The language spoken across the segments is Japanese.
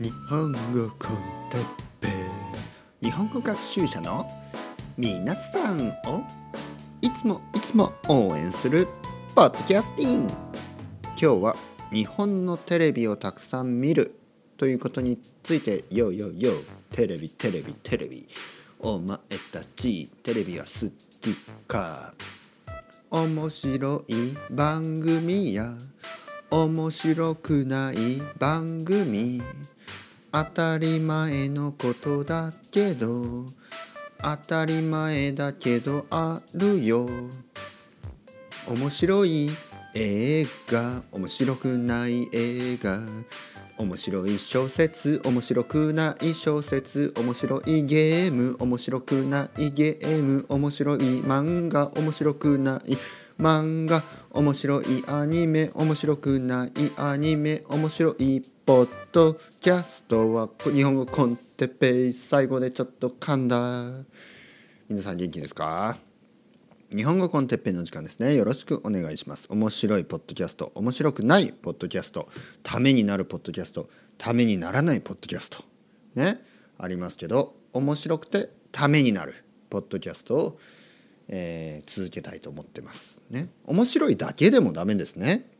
日本語コンテッペ日本語学習者の皆さんをいつもいつも応援するポッドキャスティン。グ今日は日本のテレビをたくさん見るということについてよよよテレビテレビテレビ。お前たちテレビは好きか。面白い番組や面白くない番組。当たり前のことだけど当たり前だけどあるよ。面白い映画面白くない映画面白い小説面白くない小説面白いゲーム面白くないゲーム面白い漫画面白くない漫画面白いアニメ面白くないアニメ面白いポッドキャストは日本語コンテペイ最後でちょっと噛んだ。皆さん元気ですか？日本語コンテッペイの時間ですね。よろしくお願いします。面白いポッドキャスト面白くないポッドキャストためになるポッドキャストためにならないポッドキャスト。ね？ありますけど面白くてためになるポッドキャストをえー、続けたいと思ってますね。面白いだけでもダメですね。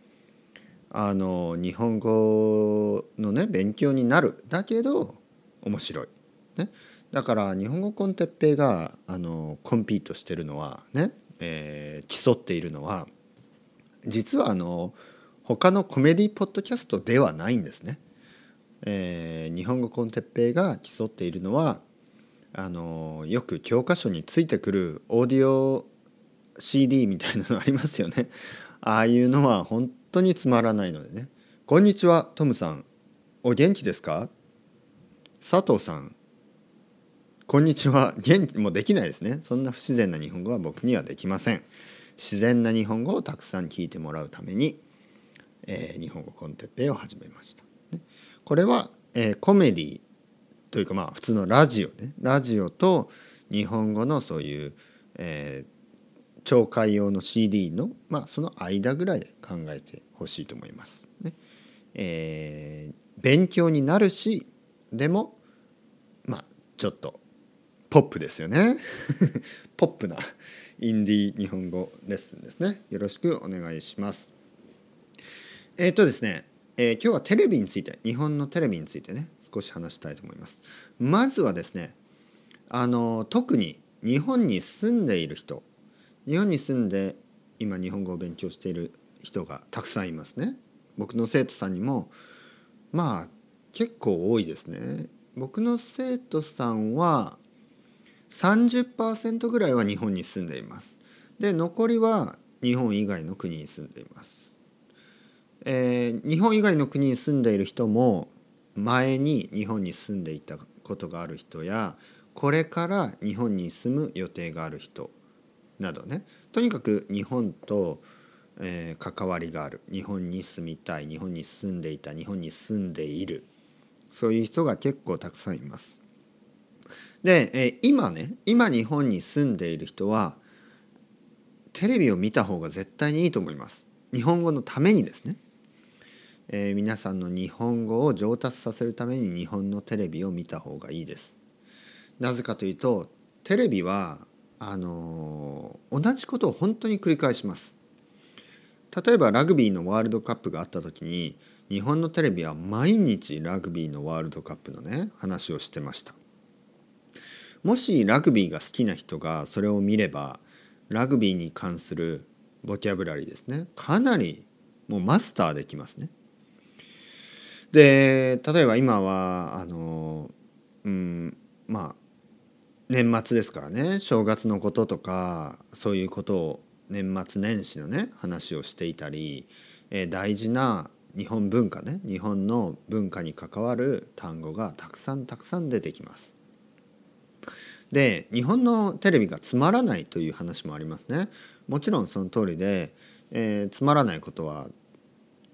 あの日本語のね勉強になるだけど面白い。ね。だから日本語コンテッペイがあのコンピートしてるのはね、えー、競っているのは実はあの他のコメディポッドキャストではないんですね。えー、日本語コンテッペイが競っているのはあのよく教科書についてくるオーディオ CD みたいなのありますよね。ああいうのは本当につまらないのでね。こんにちは、トムさん。お元気ですか？佐藤さん。こんにちは。元気もうできないですね。そんな不自然な日本語は僕にはできません。自然な日本語をたくさん聞いてもらうために、えー、日本語コンテッペイを始めました。ね、これは、えー、コメディというかまあ普通のラジオね。ラジオと日本語のそういう、えー、聴解用の CD の、まあ、その間ぐらいで考えてほしいと思います。ね。えー、勉強になるしでもまあちょっとポップですよね。ポップなインディー日本語レッスンですね。よろしくお願いします。えっ、ー、とですね、えー、今日はテレビについて日本のテレビについてね少し話したいと思います。まずはですねあの特に日本に住んでいる人日本に住んで今日本語を勉強している人がたくさんいますね。僕の生徒さんにもまあ結構多いですね。僕の生徒さんは30%ぐらいは日本に住んでいます。で残りは日本以外の国に住んでいます、えー、日本以外の国に住んでいる人も前に日本に住んでいたことがある人やこれから日本に住む予定がある人などねとにかく日本と、えー、関わりがある日本に住みたい日本に住んでいた日本に住んでいるそういう人が結構たくさんいます。で、えー、今ね今日本に住んでいる人はテレビを見た方が絶対にいいと思います。日本語のためにですね。えー、皆さんの日本語を上達させるために日本のテレビを見た方がいいです。なぜかというとテレビはあのー、同じことを本当に繰り返します。例えばラグビーのワールドカップがあった時に日本のテレビは毎日ラグビーのワールドカップのね話をしてました。もしラグビーが好きな人がそれを見ればラグビーに関するボキャブラリーですねかなりもうマスターできますね。で例えば今はあのうんまあ年末ですからね正月のこととかそういうことを年末年始のね話をしていたり、えー、大事な日本文化ね日本の文化に関わる単語がたくさんたくさん出てきます。で日本のテレビがつまらないという話もありますね。もちろんその通りで、えー、つまらないことは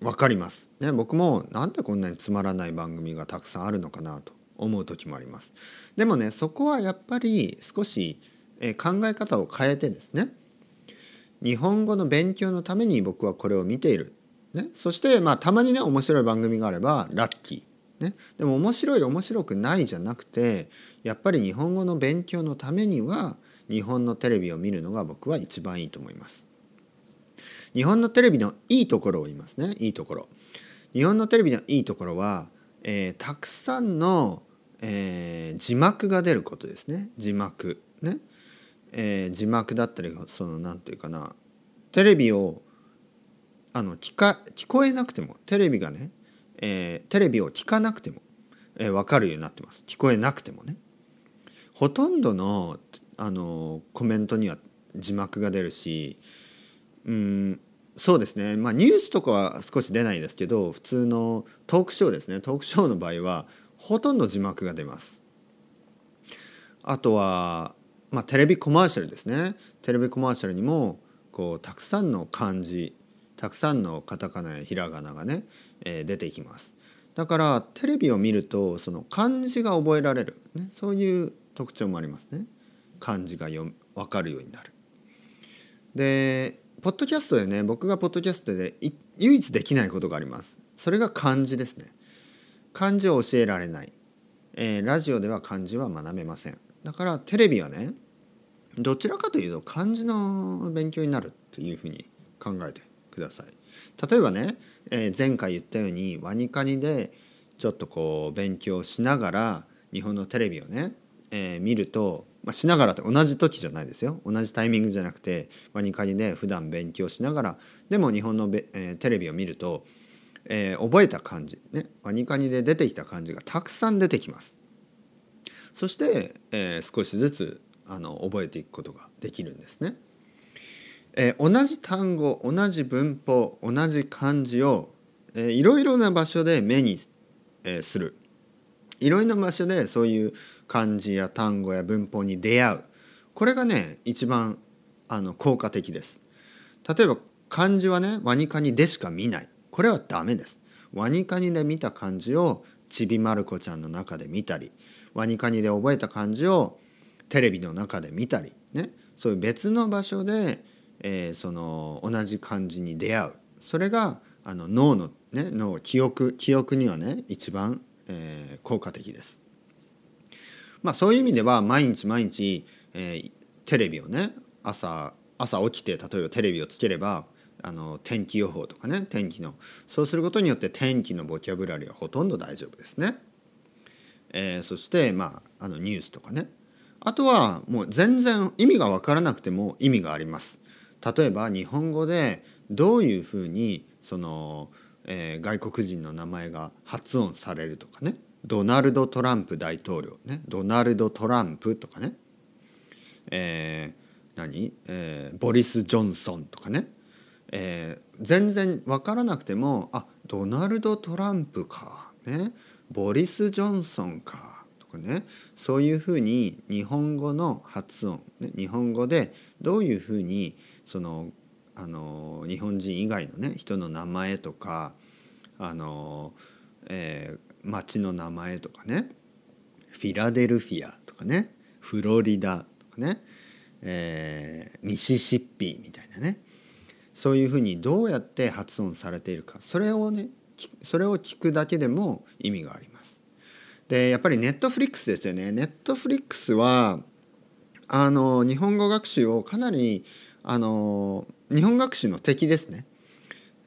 分かります、ね、僕もなんでこんなにつまらない番組がたくさんあるのかなと思う時もあります。でもねそこはやっぱり少し、え考え方を変えてですね。日本語の勉強のために僕はこれを見ている、ね、そしてまあたまにね面白い番組があればラッキー。ね、でも面白い面白くないじゃなくてやっぱり日本語の勉強のためには日本のテレビを見るのが僕は一番いいと思います。日本のテレビのいいところを言いますね。いいところ。日本のテレビのいいところは、えー、たくさんの、えー、字幕が出ることですね。字幕。ね、えー、字幕だったりその何て言うかな。テレビをあの聞か聞こえなくてもテレビがね、えー、テレビを聞かなくても、えー、分かるようになってます。聞こえなくてもね。ほとんどのあのコメントには字幕が出るしうんそうですね。まあニュースとかは少し出ないですけど普通のトークショーですね。トークショーの場合はほとんど字幕が出ます。あとはまあテレビコマーシャルですね。テレビコマーシャルにもこうたくさんの漢字たくさんのカタカナやひらがながね、えー、出てきます。だからテレビを見るとその漢字が覚えられる、ね、そういう特徴もありますね。漢字が読分かるようになる。でポッドキャストでね僕がポッドキャストで唯一できないことがあります。それが漢字ですね。漢字を教えられない、えー、ラジオでは漢字は学べません。だからテレビはねどちらかというと漢字の勉強になるというふうに考えてください。例えばね、えー、前回言ったようにワニカニでちょっとこう勉強しながら日本のテレビをね、えー、見ると、まあ、しながらって同じ時じゃないですよ。同じタイミングじゃなくてワニカニで普段勉強しながらでも日本のべ、えー、テレビを見ると、えー、覚えた漢字ねワニカニで出てきた漢字がたくさん出てきます。そして、えー、少しずつあの覚えていくことができるんですね。えー、同じ単語同じ文法同じ漢字を、えー、いろいろな場所で目に、えー、する。いろいろな場所でそういう漢字や単語や文法に出会う。これがね一番あの効果的です。例えば漢字はねワニカニでしか見ない。これはダメです。ワニカニで見た漢字をちびまる子ちゃんの中で見たりワニカニで覚えた漢字をテレビの中で見たりね。そういう別の場所でえー、その同じ漢字に出会う。それがあの脳の,、ね、脳記憶記憶にはね一番、えー、効果的です。まあ、そういう意味では毎日毎日、えー、テレビをね朝朝起きて例えばテレビをつければあの天気予報とかね天気のそうすることによって天気のボキャブラリーはほとんど大丈夫ですね。えー、そしてまああのニュースとかねあとはもう全然意味が分からなくても意味があります。例えば日本語でどういうふうにその、えー、外国人の名前が発音されるとかね。ドナルド・トランプ大統領ね。ドナルド・トランプとかね、えー、何、えー、ボリス・ジョンソンとかね、えー、全然分からなくてもあドナルド・トランプか、ね、ボリス・ジョンソンかとかね。そういうふうに日本語の発音、ね、日本語でどういうふうにそのあの日本人以外のね人の名前とかあの、えー、町の名前とかねフィラデルフィアとかねフロリダとかね、えー、ミシシッピみたいなねそういうふうにどうやって発音されているかそれをねそれを聞くだけでも意味があります。でやっぱりネットフリックスですよね。ネットフリックスはあの日本語学習をかなりあの日本学習の敵ですね。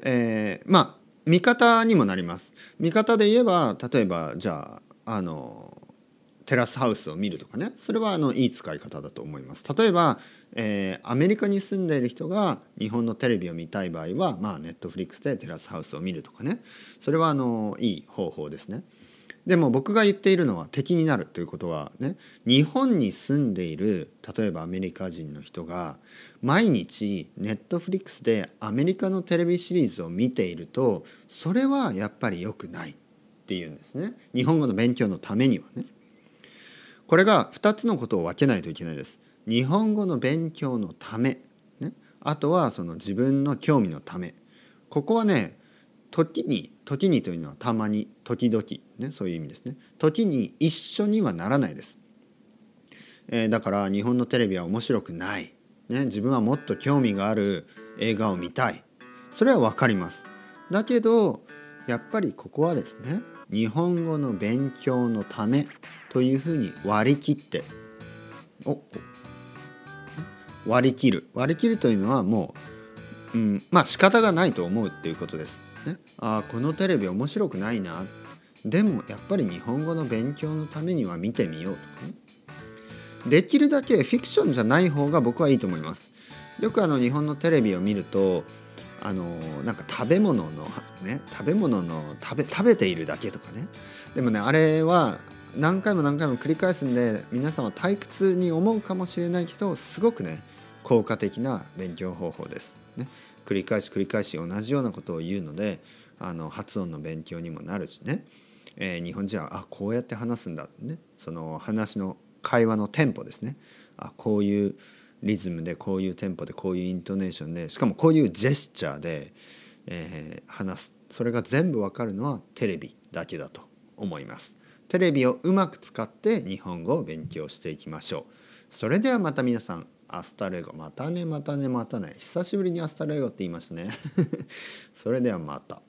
えー、まあ味方にもなります。味方で言えば例えばじゃああのテラスハウスを見るとかねそれはあのいい使い方だと思います。例えば、えー、アメリカに住んでいる人が日本のテレビを見たい場合は、まあ、ネットフリックスでテラスハウスを見るとかねそれはあのいい方法ですね。でも僕が言っているのは敵になるということはね日本に住んでいる例えばアメリカ人の人が毎日ネットフリックスでアメリカのテレビシリーズを見ているとそれはやっぱり良くないっていうんですね。日本語の勉強のためにはね。これが2つのことを分けないといけないです。日本語の勉強のため、ね、あとはその自分の興味のため。ここはね時に時にというのはたまに時々ねそういう意味ですね。時に一緒にはならないです、えー、だから日本のテレビは面白くない、ね、自分はもっと興味がある映画を見たい。それは分かります。だけどやっぱりここはですね日本語の勉強のためというふうに割り切ってお割り切る。割り切るというのはもう、うん、まあ仕方がないと思うっていうことです。ね、ああこのテレビ面白くないなでもやっぱり日本語の勉強のためには見てみようとかねできるだけフィクションじゃない方が僕はいいと思います。よくあの日本のテレビを見るとあのなんか食べ物のね食べ物の食べ食べているだけとかねでもねあれは何回も何回も繰り返すんで皆さんは退屈に思うかもしれないけどすごくね効果的な勉強方法です。ね、繰り返し繰り返し同じようなことを言うのであの発音の勉強にもなるしね、えー、日本人はあこうやって話すんだ。ってねその話の会話のテンポですね。あこういうリズムでこういうテンポでこういうイントネーションでしかもこういうジェスチャーで、えー、話す。それが全部わかるのはテレビだけだと思います。テレビをうまく使って日本語を勉強していきましょう。それではまた皆さん。 hasta luego またねまたねまたね。久しぶりに hasta luego って言いましたね。それではまた。